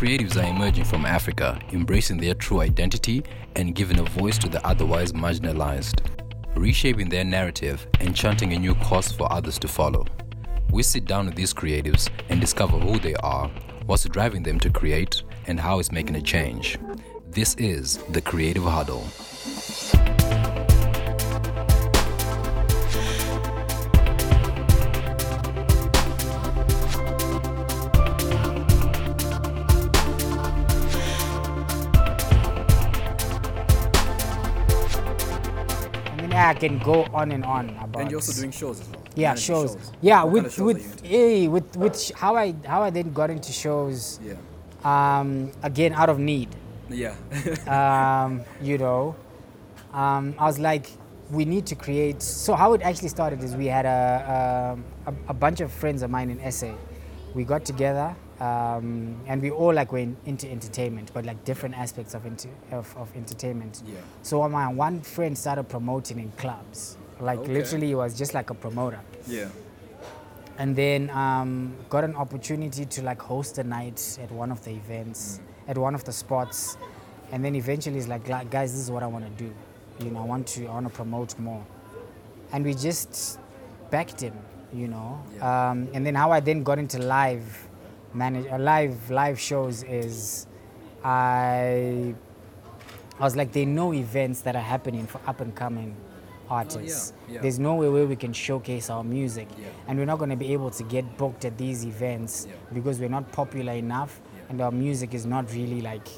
creatives are emerging from Africa, embracing their true identity and giving a voice to the otherwise marginalized, reshaping their narrative and chanting a new course for others to follow. We sit down with these creatives and discover who they are, what's driving them to create, and how it's making a change. This is the Creative Huddle. Can go on and on about. And you're also doing shows as well. yeah Managing shows. Yeah, What with kind of shows with hey, with with sh- how I how I then got into shows. Yeah. Um, again, out of need. Yeah. um, you know, um, I was like, we need to create. So how it actually started is we had a a, a, a bunch of friends of mine in SA. We got together, um, and we all like went into entertainment, but like different aspects of into, of, of entertainment. Yeah. So my one friend started promoting in clubs. Like Okay. literally, he was just like a promoter yeah. and then um, got an opportunity to like host a night at one of the events at one of the spots and then eventually it's like guys this is what i want to do you know i want to i want to promote more and we just backed him you know Yeah. um, and then how i then got into live manage uh, live live shows is i i was like there are no events that are happening for up and coming artists Oh, yeah. there's nowhere where we can showcase our music Yeah. and we're not going to be able to get booked at these events Yeah. because we're not popular enough Yeah. and our music is not really like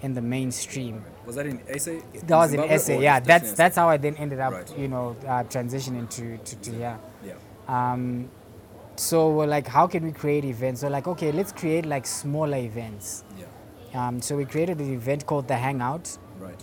in the mainstream Was that in SA? that was in Zimbabwe SA, or yeah that's that's how I then ended up Right. you know uh, transitioning to to, to yeah Yeah. um, so we're like how can we create events? So like okay let's create like smaller events. Yeah. um, so we created an event called the hangout. Right.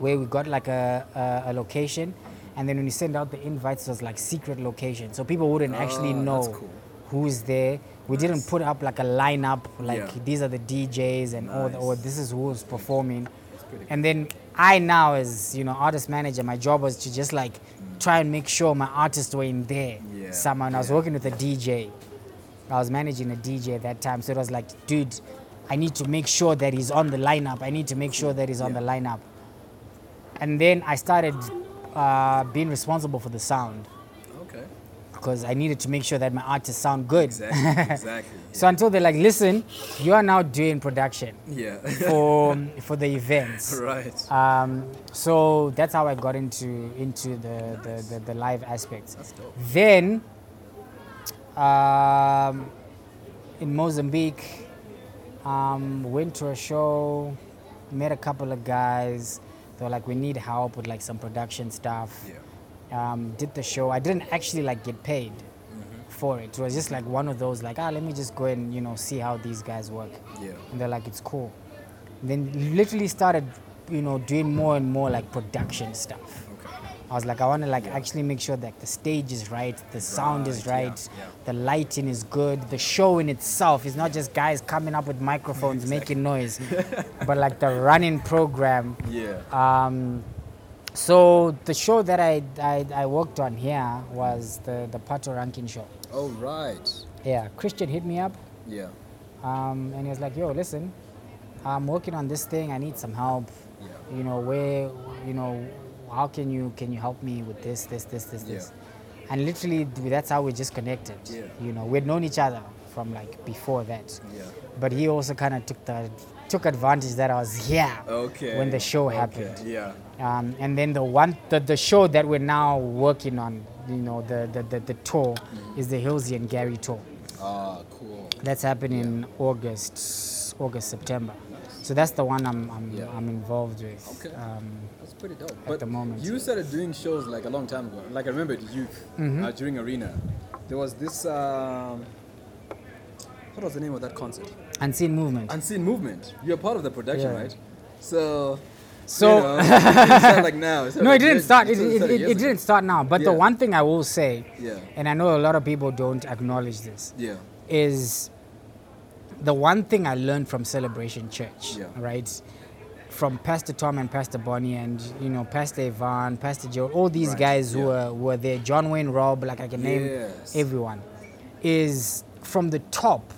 where we got like a, a, a location and then when you send out the invites it was like secret location. So people wouldn't actually Ah, know cool. who's there. We didn't put up like a lineup like Yeah. these are the djs and all the, or this is who's performing. pretty and then i now as you know artist manager my job was to just like try and make sure my artists were in there. Yeah, someone i was working with a dj i was managing a dj at that time so it was like dude i need to make sure that he's on the lineup. I need to make sure that he's on Yeah. the lineup. And then I started uh, being responsible for the sound. Because I needed to make sure that my artists sound good. Exactly. exactly. so until they're like, listen, you are now doing production Yeah. for for the events. right. Um, so that's how I got into into the, the, the, the live aspects. That's dope. Then um, in Mozambique, um, went to a show, met a couple of guys. They were like, we need help with like some production stuff. Yeah. Um, did the show. I didn't actually like get paid for it. It was just like one of those like, ah, let me just go and you know see how these guys work. Yeah. And they're like, it's cool. then literally started, you know, doing more and more like production stuff. Okay. I was like, I want to like actually make sure that the stage is right, the sound is Right, yeah, yeah. the lighting is good, the show in itself is not just guys coming up with microphones making noise, but like the running program. Yeah. Um, so the show that I, I, I worked on here was the the Patoranking show. Oh right. Yeah, Christian hit me up Yeah. um, and he was like, "Yo, listen, I'm working on this thing. I need some help. Yeah. You know, where, you know, how can you can you help me with this, this, this, this, this?" And literally, that's how we just connected. Yeah. You know, we'd known each other from like before that, Yeah. but he also kind of took the took advantage that I was here Okay. when the show okay, happened. Yeah. Um, and then the one the, the show that we're now working on, you know, the the, the, the tour Mm-hmm. is the Hilsey and Gary tour. Ah, cool. That's happening in August, August, September. So that's the one I'm I'm, Yeah. I'm involved with. Okay. Um, That's pretty dope. At the moment. you started doing shows like a long time ago. Like I remember at youth Mm-hmm. uh, during Arena. There was this. Um, what was the name of that concert? Unseen movement. Unseen Movement. You're part of the production, Yeah. right? So. So- you know, it didn't start like now. No, it didn't start. It, it, it, it didn't start now. But the one thing I will say, Yeah. and I know a lot of people don't acknowledge this, Yeah. is the one thing I learned from Celebration Church, Yeah. right? From Pastor Tom and Pastor Bonnie and you know Pastor Ivan, Pastor Joe, all these Right, guys who yeah. were were there, John Wayne Rob, like I can name Yes. everyone, is from the top.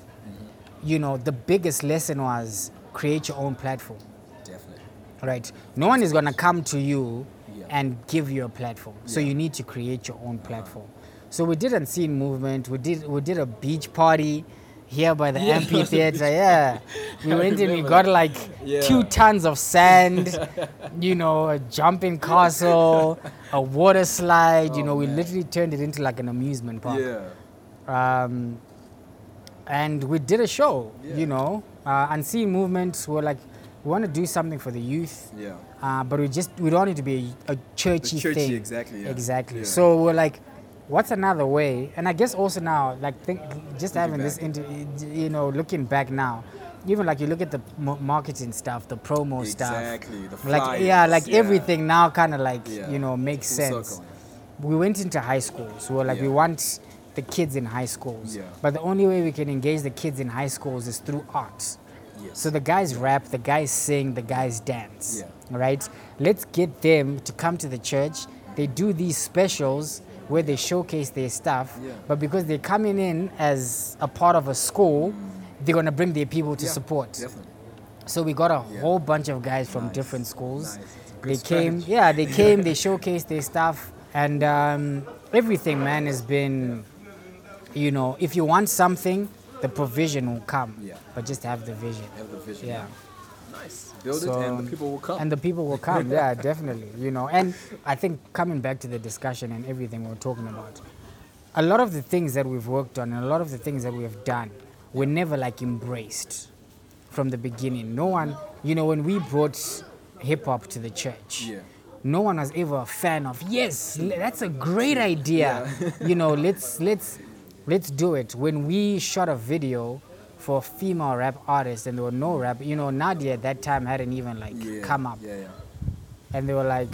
You know, the biggest lesson was create your own platform, Definitely. right? No one is gonna come to you Yeah. and give you a platform. So you need to create your own platform. So we did Unseen Movement. We did we did a beach party here by the amphitheater. Yeah, we went and we got like Yeah. two tons of sand. you know, a jumping castle, a water slide. you Oh, know, we man. literally turned it into like an amusement park. Yeah. Um, and we did a show. Yeah. You know, uh, Unseen Movement. We're like, we want to do something for the youth. Yeah. Uh, but we just we don't need to be a, a churchy, churchy, thing. exactly, yeah. Exactly. Yeah. So we're like, what's another way? And I guess also now, like, think, just Looking having this, back. inter, you know, looking back now, even like you look at the marketing stuff, the promo stuff, Exactly. The like yeah, like yeah. everything now kind of like Yeah. you know makes Full sense. circle, We went into high schools. So we were like, we want the kids in high schools. Yeah. But the only way we can engage the kids in high schools is through arts. Yes. So the guys rap, the guys sing, the guys dance. Yeah. Right? Let's get them to come to the church. They do these specials where they showcase their stuff. Yeah. But because they're coming in as a part of a school, they're gonna bring their people to Yeah, support. Definitely. So we got a whole bunch of guys from Nice. different schools. Nice. It's a good They came, yeah, they came, they showcased their stuff, and um, everything, man, has been, you know, if you want something, the provision will come. Yeah. But just have the vision. Have the vision. Yeah. Nice. Build So, it and the people will come. And the people will come, yeah, definitely. You know, and I think coming back to the discussion and everything we're talking about, a lot of the things that we've worked on and a lot of the things that we have done were never like embraced from the beginning. No one, you know, when we brought hip hop to the church, Yeah. no one was ever a fan of. Yes, that's a great idea. you know, let's let's let's do it. When we shot a video for a female rap artist and there were no rap, you know, Nadia at that time hadn't even like yeah. come up Yeah, yeah. and they were like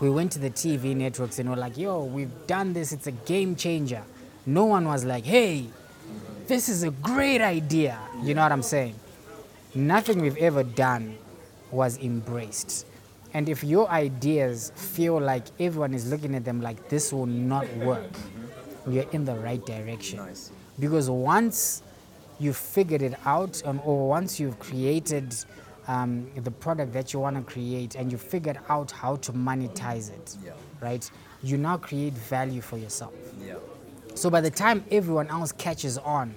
we went to the tv networks and we're like yo we've done this it's a game changer no one was like hey this is a great idea you know what i'm saying nothing we've ever done was embraced and if your ideas feel like everyone is looking at them like this will not work you're in the right direction Nice. because once you've figured it out um, or once you've created um, the product that you want to create and you figured out how to monetize it Yeah. right you now create value for yourself Yeah. so by the time everyone else catches on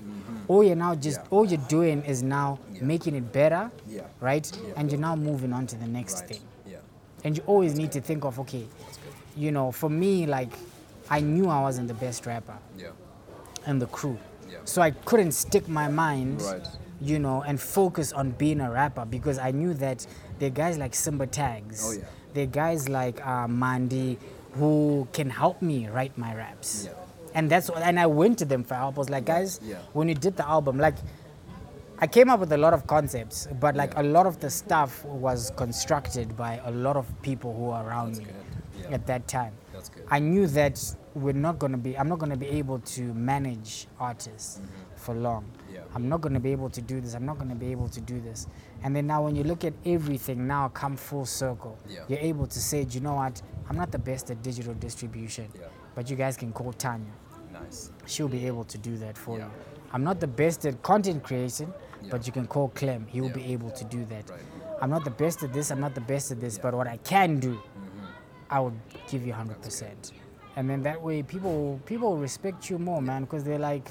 all you're now just Yeah. all you're doing is now making it better Yeah. right and you're now moving on to the next Right. thing Yeah. and you always need to think of okay you know for me like i knew i wasn't the best rapper Yeah. and the crew. Yeah. So I couldn't stick my mind, Right. you know, and focus on being a rapper because I knew that there are guys like Simba Tagz, Oh, yeah. there are guys like uh, Mandy who can help me write my raps. Yeah. And that's what, and I went to them for help. I was like, guys, Yeah. when you did the album, like, I came up with a lot of concepts, but like Yeah. a lot of the stuff was constructed by a lot of people who were around That's me. Yeah. at that time. That's good. I knew that we're not going to be, I'm not going to be able to manage artists for long. Mm-hmm. Yeah. I'm not going to be able to do this. I'm not going to be able to do this. And then now, when you look at everything now come full circle, Yeah. you're able to say, "Do you know what? I'm not the best at digital distribution, Yeah. but you guys can call Tanya. Nice. She'll be able to do that for you. I'm not the best at content creation, but you can call Clem. He will be able to do that. Right. I'm not the best at this. I'm not the best at this, but what I can do, Mm-hmm. I would give you 100%. And then that way, people people respect you more, man, because they're like,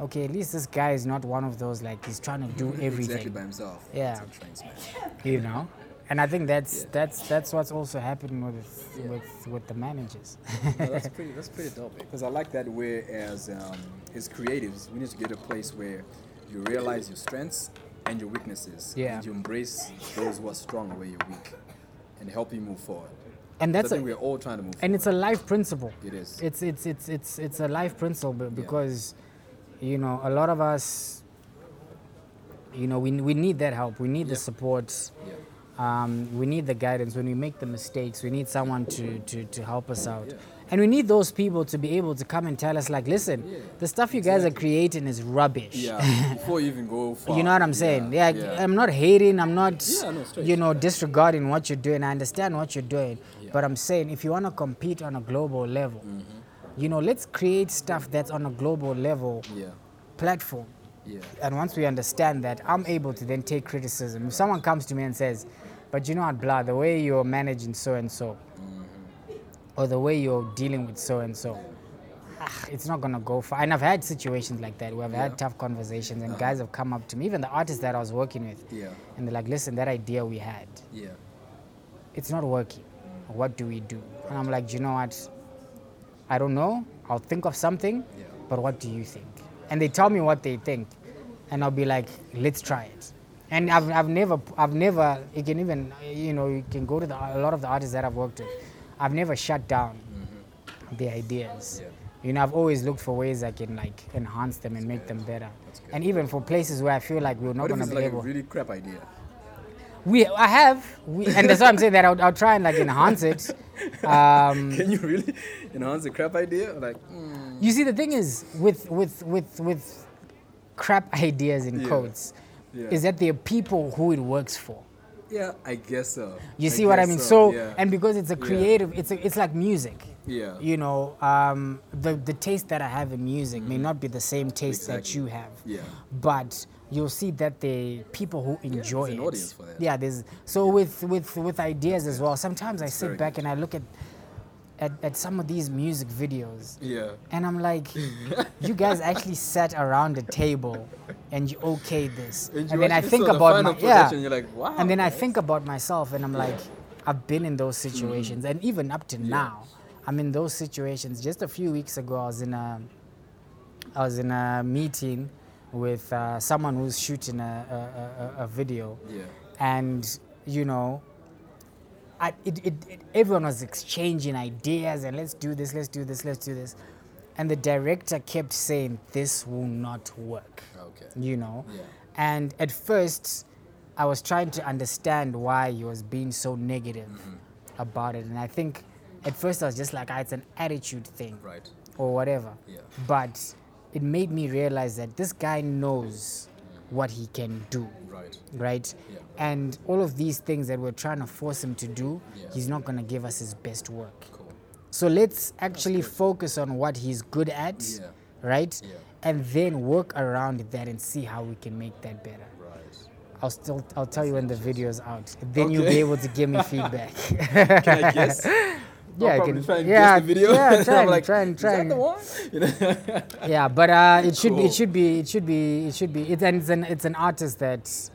okay, at least this guy is not one of those like he's trying to do everything Exactly by himself. Yeah. It's a train smash. you know. And I think that's Yeah. that's that's what's also happening with Yeah. with with the managers. no, that's pretty. That's pretty dope. Because I like that. Whereas um, as creatives, we need to get a place where you realize your strengths and your weaknesses. Yeah. And you embrace those who are strong where you're weak, and help you move forward. And that's a, we're all trying to move. and it's a life principle. It is. It's it's it's it's it's a life principle be- because you know a lot of us you know we, we need that help we need the Yeah. support yeah. um, we need the guidance when we make the mistakes we need someone to, to, to help us out Yeah. and we need those people to be able to come and tell us like listen Yeah, the stuff you guys are creating is rubbish Yeah. Before you even go far. you know what i'm saying yeah, Yeah. i'm not hating i'm not Yeah, no, you know disregarding what you're doing i understand what you're doing Yeah. But i'm saying if you want to compete on a global level Mm-hmm. you know let's create stuff that's on a global level Yeah. platform Yeah. And once we understand that, I'm able to then take criticism. If someone comes to me and says, but you know what, blah, the way you're managing so and so, or the way you're dealing with so and so, it's not gonna go far. And I've had situations like that where I've Yeah. had tough conversations, and uh-huh. guys have come up to me, even the artists that I was working with, Yeah. and they're like, listen, that idea we had, Yeah. it's not working. What do we do? And I'm like, "Do you know what? I don't know. I'll think of something, Yeah. but what do you think? And they tell me what they think, and I'll be like, let's try it. And I've, I've never, I've never, you can even, you know, you can go to the, a lot of the artists that I've worked with, I've never shut down the ideas. Yeah. You know, I've always looked for ways I can like enhance them and make them better. And even for places where I feel like we're not going to be like able. a really crap idea? We, I have, we, and that's why I'm saying that I'll, I'll try and like enhance it. Um, Can you really enhance a crap idea? Like, mm, you see, the thing is with with with with crap ideas in Yeah. codes, yeah. is that there are people who it works for. yeah, I guess so. You see what I mean? So, yeah. and because it's a creative, it's a, it's like music. yeah. You know, um, the the taste that I have in music may not be the same taste that you have. Yeah. But you'll see that the people who enjoy an it. audience for that. Yeah, there's so with with with ideas as well. Sometimes I sit back and I look at, at at some of these music videos. Yeah. And I'm like, you guys actually sat around a table and you okayed this. And And, then I think about my, yeah. you're like, wow, And then I think about myself and I'm like, I've been in those situations. Mm. And even up to now, I'm in those situations. Just a few weeks ago, I was in a, I was in a meeting with uh, someone who's shooting a, a, a, a video Yeah. and you know I, it, it, it, everyone was exchanging ideas and let's do this let's do this let's do this and the director kept saying this will not work Okay. you know Yeah. and at first i was trying to understand why he was being so negative Mm-hmm. about it and i think at first i was just like ah, it's an attitude thing Right. or whatever. Yeah. But it made me realize that this guy knows what he can do, Right. right? Yeah. And all of these things that we're trying to force him to do, Yeah. he's not going to give us his best work. Cool. So let's actually focus on what he's good at, Yeah. right? Yeah. And then work around that and see how we can make that better. Right. I'll still I'll tell you when the video's out. Then you'll be able to give me feedback. Can I guess? Yeah, I I'll probably can- try and yeah, the video. yeah, try and- like, try and- is try that and- the one? You know? yeah, but uh, it should be Cool. it should be it should be it should be it's an it's an it's an artist that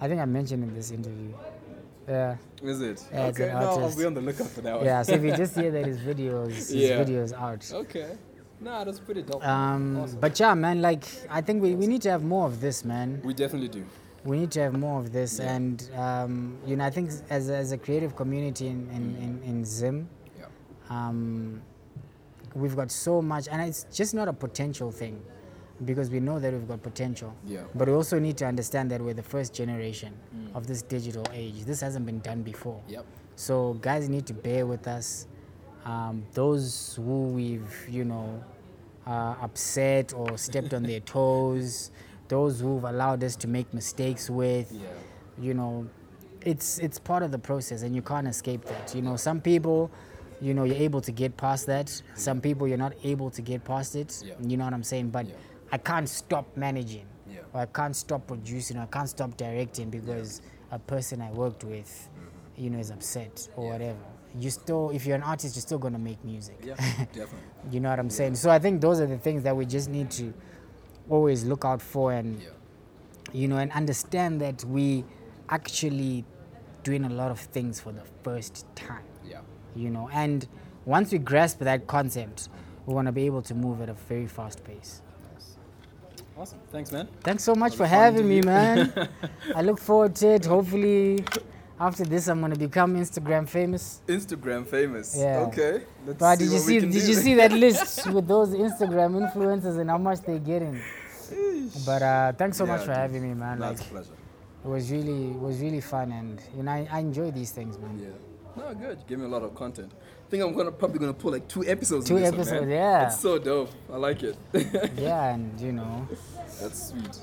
I think I mentioned in this interview. Yeah. Is it? Yeah, okay, no, I'll be on the lookout for that one. Yeah, so if you just hear that his videos his Yeah. videos out. Okay. Nah, that's pretty dope. Um, Awesome. but yeah, man, like I think we, we need to have more of this, man. we definitely do. We need to have more of this, Yeah. and um, you know, I think as a, as a creative community in in, in, in Zim. Um, we've got so much, and it's just not a potential thing, because we know that we've got potential. Yeah. But we also need to understand that we're the first generation of this digital age. This hasn't been done before. Yep. So guys need to bear with us. Um, those who we've, you know, uh, upset or stepped on their toes, those who've allowed us to make mistakes with, Yeah. you know, it's it's part of the process and you can't escape that. You know, some people, you know, you're able to get past that. Some people you're not able to get past it. Yeah. You know what I'm saying? But Yeah. I can't stop managing. Yeah. Or I can't stop producing. Or I can't stop directing because a person I worked with, you know, is upset or Mm-hmm. Whatever. You still, if you're an artist, you're still gonna make music. Yeah. definitely. You know what I'm saying? So I think those are the things that we just need to always look out for and you know and understand that we actually doing a lot of things for the first time. You know and once we grasp that concept we want to be able to move at a very fast pace. Awesome. Thanks, man. thanks so much for having me man i look forward to it hopefully after this i'm going to become instagram famous Instagram famous. Yeah. Okay. Let's but did you see did do. you see that list with those instagram influencers and how much they're getting but uh thanks so much for having me man Nah, like a pleasure. it was really it was really fun and you know I, I enjoy these things man Yeah. No, good. Give me a lot of content. I think I'm gonna probably gonna pull like two episodes. Two in this one, episodes, yeah. It's so dope. I like it. yeah and you know That's sweet.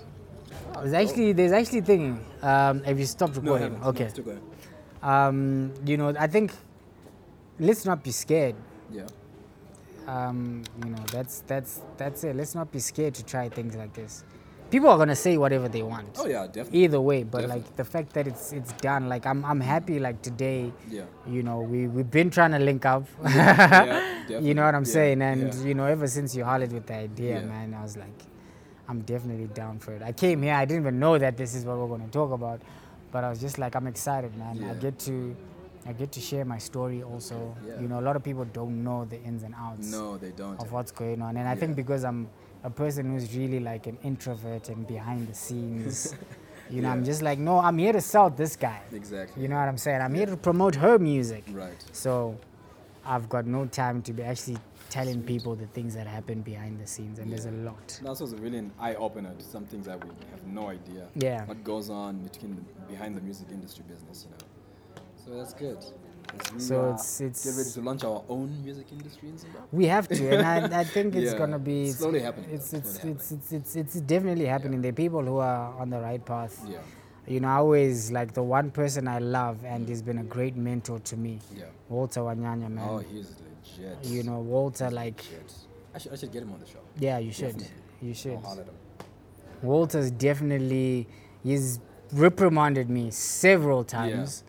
there's actually there's actually thing um have you stopped No, recording haven't. okay No, um you know i think let's not be scared Yeah. um you know that's that's that's it let's not be scared to try things like this people are gonna say whatever they want. Oh yeah, definitely. Either way, but Definitely. like the fact that it's it's done, like I'm I'm happy. Like today, Yeah. you know, we we've been trying to link up. Yeah, you know what I'm definitely. saying? And yeah. you know, ever since you hollered with the idea, Yeah. man, I was like, I'm definitely down for it. I came here, I didn't even know that this is what we're gonna talk about, but I was just like, I'm excited, man. I get to. I get to share my story also. Yeah. You know, a lot of people don't know the ins and outs No, they don't. of what's going on. And I think because I'm a person who's really like an introvert and behind the scenes, you know, I'm just like, no, I'm here to sell this guy. Exactly. You know what I'm saying? I'm here to promote her music. Right. So I've got no time to be actually telling people the things that happen behind the scenes, and there's a lot. That was really an eye opener to some things that we have no idea. Yeah. What goes on between the, behind the music industry business, you know. So that's good. So uh, it's- get ready it's- to launch our own music industry in Zimbabwe. We have to, and I, I think it's Yeah. gonna be it's, Slowly happening, It's it's, slowly it's, it's it's it's definitely happening. There are people who are on the right path. Yeah. You know, I always like the one person I love, and he's been a great mentor to me, Yeah. Walter Wanyanya, man. Oh, he's legit. you know, Walter, like, Legit. I should, I should get him on the show. yeah, you should, Definitely. you should. I'll holler at him. Walter's definitely, he's reprimanded me several times.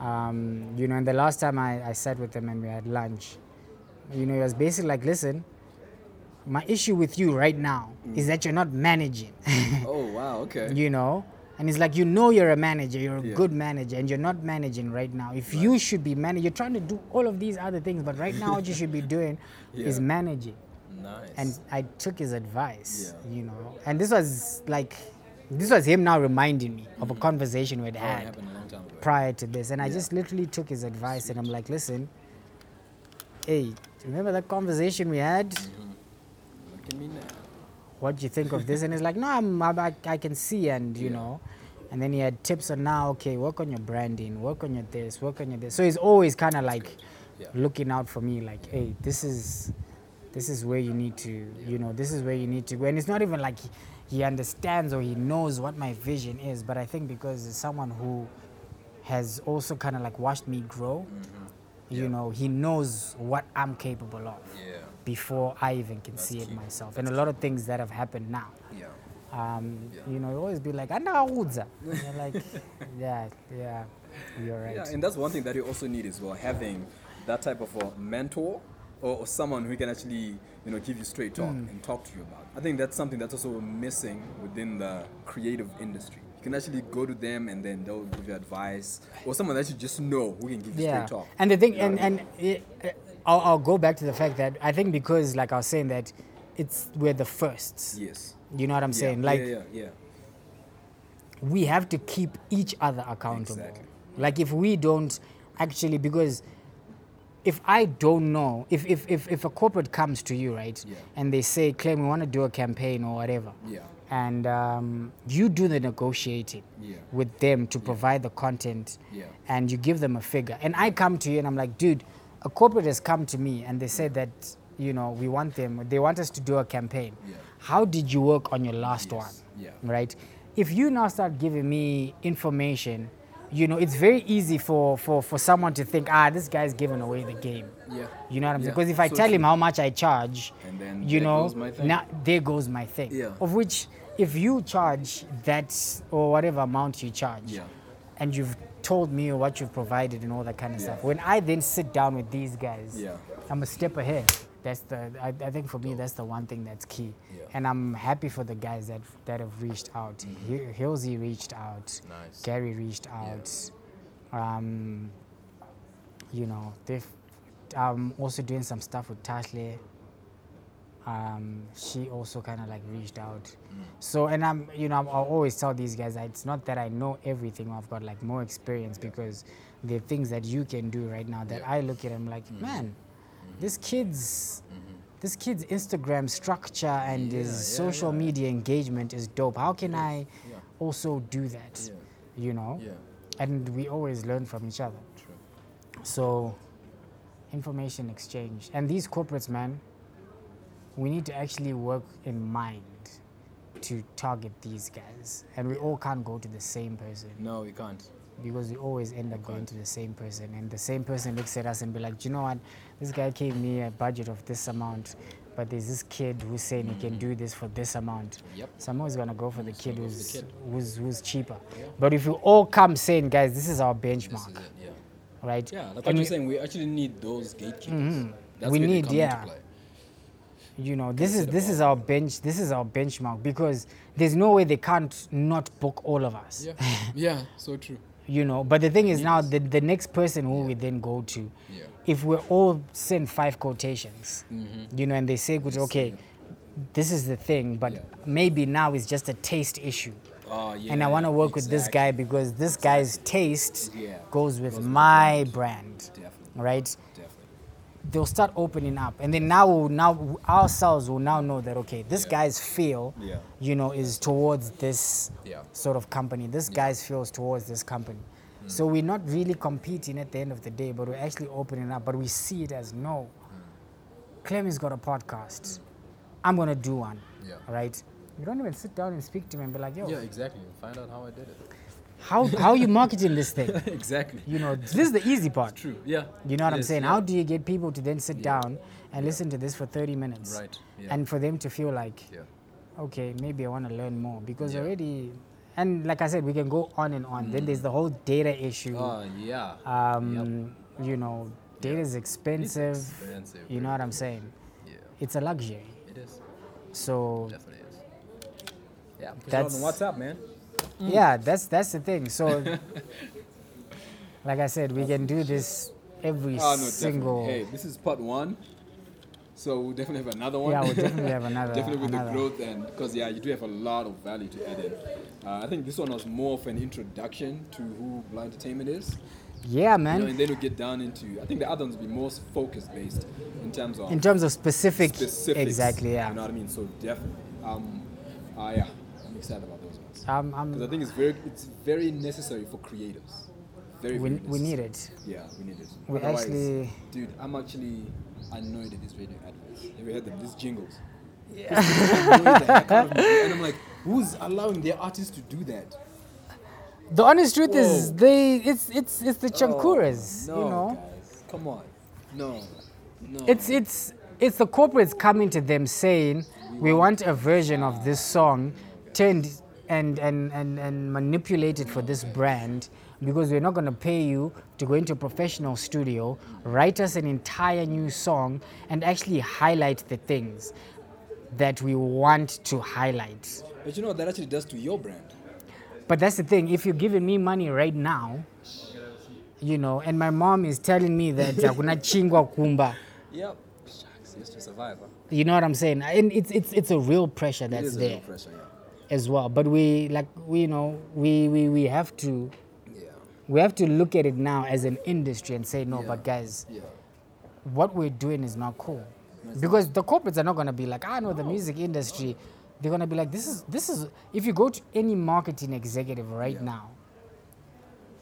Um, you know, and the last time I, I sat with him and we had lunch, you know, he was basically like, listen, my issue with you right now is that you're not managing, Oh, wow, okay. you know? And he's like, you know, you're a manager, you're a Yeah. good manager, and you're not managing right now. If you should be managing, you're trying to do all of these other things, but right now, what you should be doing is managing nice. and I took his advice, Yeah. you know. And this was like, this was him now reminding me of a conversation we'd oh, had happened a long time prior to this, and I Yeah. just literally took his advice, and I'm like, listen, hey, remember that conversation we had? Mm-hmm. Look at me now. What do you think of this? And he's like, no, I'm, I'm, I, I can see, and you Yeah. know. And then he had tips on now, okay, work on your branding, work on your this, work on your this. So he's always kind of like Yeah. looking out for me, like, hey, this is, this is where you need to, you know, this is where you need to go. And it's not even like he, he understands or he knows what my vision is, but I think because it's someone who has also kind of like watched me grow, you Yeah. know, he knows what I'm capable of Yeah. before I even can see it key. myself. And a lot of things that have happened now. Yeah. Um, Yeah. You know, you always be like, "Andawudza." And You're like, yeah, yeah, you're right. Yeah, and that's one thing that you also need as well, having that type of a mentor or, or someone who can actually, you know, give you straight talk Hmm. and talk to you about. I think that's something that's also missing within the creative industry. You can actually go to them and then they'll give you advice, or someone that you just know who can give you yeah. straight talk. And the thing, You know and, I mean? and it, uh, I'll, I'll go back to the fact that I think because, like I was saying, that it's we're the firsts. yes, You know what I'm Yeah, saying? yeah, Like yeah, yeah, we have to keep each other accountable. Exactly. Like if we don't actually, because if I don't know, if if if, if a corporate comes to you, right, Yeah. and they say, "Claim, we want to do a campaign or whatever," yeah, and um, you do the negotiating Yeah. with them to provide the content Yeah. and you give them a figure and i come to you and i'm like dude a corporate has come to me and they said that you know we want them they want us to do a campaign Yeah. how did you work on your last Yes. one Yeah. right if you now start giving me information you know it's very easy for for for someone to think ah this guy's giving away the game yeah. you know what I'm saying? Because if I so tell true. him how much I charge, And then you know, goes my thing. now there goes my thing. Yeah. Of which, if you charge that or whatever amount you charge, Yeah. and you've told me what you've provided and all that kind of Yeah. stuff, when I then sit down with these guys, Yeah. I'm a step ahead. That's the. I, I think for me, that's the one thing that's key. And I'm happy for the guys that that have reached out. Mm-hmm. Hilsey reached out. Nice. Gary reached out. Um, you know, they've. I'm also doing some stuff with Tashley. Um, she also kind of like reached out. Mm. So, and I'm, you know, I'm, I always tell these guys that it's not that I know everything. I've got like more experience because the things that you can do right now that Yeah. I look at. I'm like, mm-hmm. man, mm-hmm. this kid's, mm-hmm. this kid's Instagram structure and Yeah, his social media engagement is dope. How can I also do that? You know, Yeah. and we always learn from each other. True. So, information exchange. And these corporates, man, we need to actually work in mind to target these guys. And we all can't go to the same person No, we can't. because we always end up going to the same person. And the same person looks at us and be like, "Do you know what? This guy gave me a budget of this amount, but there's this kid who's saying he can do this for this amount. Yep. Someone's gonna go for the kid gonna go for who's, the kid. who's who's cheaper. But if you all come saying, guys, this is our benchmark, is it, yeah. right? Yeah, like what you're saying, we actually need those gatekeepers. Mhm. That's We need, yeah. You know this is this is our bench this is our benchmark because there's no way they can't not book all of us Yeah, yeah, so true. you know but the thing is now the, the next person who we then go to Yeah. if we're all send five quotations mm-hmm. you know and they say good okay this is the thing but Yeah. maybe now it's just a taste issue Oh, yeah. and i want to work with this guy because this guy's taste Yeah. goes with Goes with my brand Definitely, right. They'll start opening up and then now we'll now ourselves will now know that okay this Yeah. guy's feel Yeah. you know is towards this Yeah. sort of company this guy's feels towards this company hmm. so we're not really competing at the end of the day but we're actually opening up but we see it as no hmm. clem's got a podcast hmm. i'm gonna do one Yeah. right you don't even sit down and speak to him and be like yo Yeah, exactly. Find out how I did it. How, how are you marketing this thing exactly. you know this is the easy part True. Yeah. you know what It I'm saying? yeah. How do you get people to then sit down and listen to this for 30 minutes? Right, yeah. And for them to feel like, Yeah. okay, maybe I want to learn more because Yeah. already, and like I said, we can go on and on. Then there's the whole data issue. Oh yeah. um, You know, data is expensive. expensive, You know what I'm saying? Yeah. It's a luxury. It is. So Definitely is. Yeah. It on that's- WhatsApp, man. Yeah, that's that's the thing. So, like I said, we can do this every Oh, no, single. definitely. Hey, this is part one. So we'll definitely have another one. Yeah, we'll definitely have another- definitely with another. the growth and because yeah, you do have a lot of value to add in. Uh, I think this one was more of an introduction to who Blind Entertainment is. Yeah, You man. know, and then we get down into. I think the other ones will be more focus based in terms of in terms of specific specifics. exactly yeah You know what I mean? So definitely. Um, uh, yeah, I'm excited about ones. um, Because I think it's very, it's very necessary for creatives. Very, we, very we need it Yeah, we need it. We Otherwise, actually- dude, I'm actually annoyed at these radio adverts. Have you heard them? These jingles. Yeah. and I'm like, who's allowing their artists to do that? the honest truth is they it's it's it's the chankuras Oh, no, you know guys, come on, no, no. it's it's it's the corporates coming to them saying we want a version of this song turned and and and, and manipulated for this brand because we're not going to pay you to go into a professional studio write us an entire new song and actually highlight the things that we want to highlight But you know what that actually does to your brand? But that's the thing. If you're giving me money right now, you know, and my mom is telling me that hakuna chingwa kumba, Yep. Shucks, it's to survive. You know what I'm saying? And it's it's it's a real pressure that's there real pressure, yeah. As well. But we like we you know we we we have to Yeah. we have to look at it now as an industry and say no. Yeah. But guys, Yeah. what we're doing is not cool because the corporates are not going to be like I know the music industry. They're going to be like this is this is if you go to any marketing executive right now,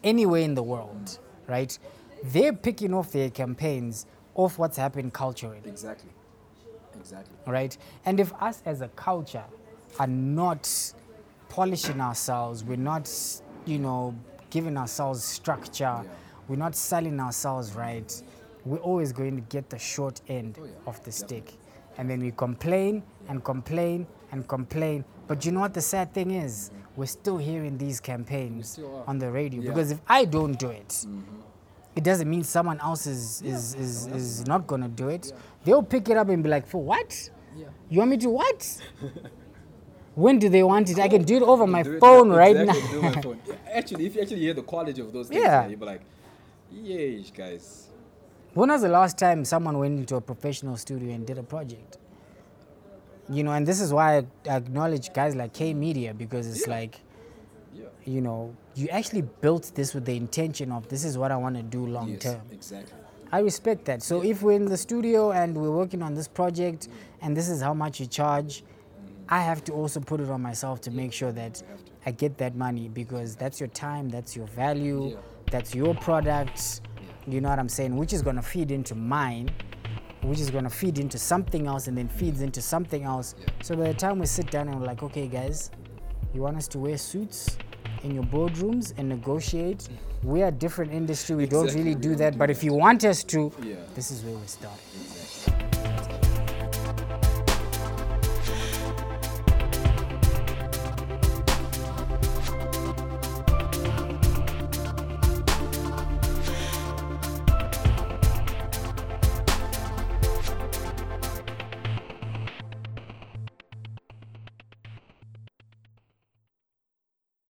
anywhere in the world, right? They're picking off their campaigns off what's happening culturally, Exactly. Exactly. right? And if us as a culture are not polishing ourselves, we're not, you know, giving ourselves structure, we're not selling ourselves right, we're always going to get the short end Oh, yeah. of the stick. And then we complain and complain and complain. But you know what the sad thing is? We're still hearing these campaigns on the radio. Yeah. Because if I don't do it, it doesn't mean someone else is, is, is, is not going to do it. They'll pick it up and be like, for what? Yeah. You want me to what? when do they want it? I can do it over my phone right exactly, now. do it on my phone. Actually, if you actually hear the quality of those things, Yeah. yeah. you'll be like, yay, guys. when was the last time someone went into a professional studio and did a project? You know, and this is why I acknowledge guys like K Media because it's like, Yeah. you know, you actually built this with the intention of this is what I want to do long Yes, term. exactly. I respect that. So if we're in the studio and we're working on this project and this is how much you charge, I have to also put it on myself to make sure that I get that money because that's your time, that's your value, Yeah. that's your product. You know what I'm saying? Which is going to feed into mine, which is going to feed into something else and then feeds into something else. So by the time we sit down and we're like, okay, guys, you want us to wear suits in your boardrooms and negotiate? We are a different industry. We don't Exactly, really we do don't that. But if you want us to, Yeah. this is where we start.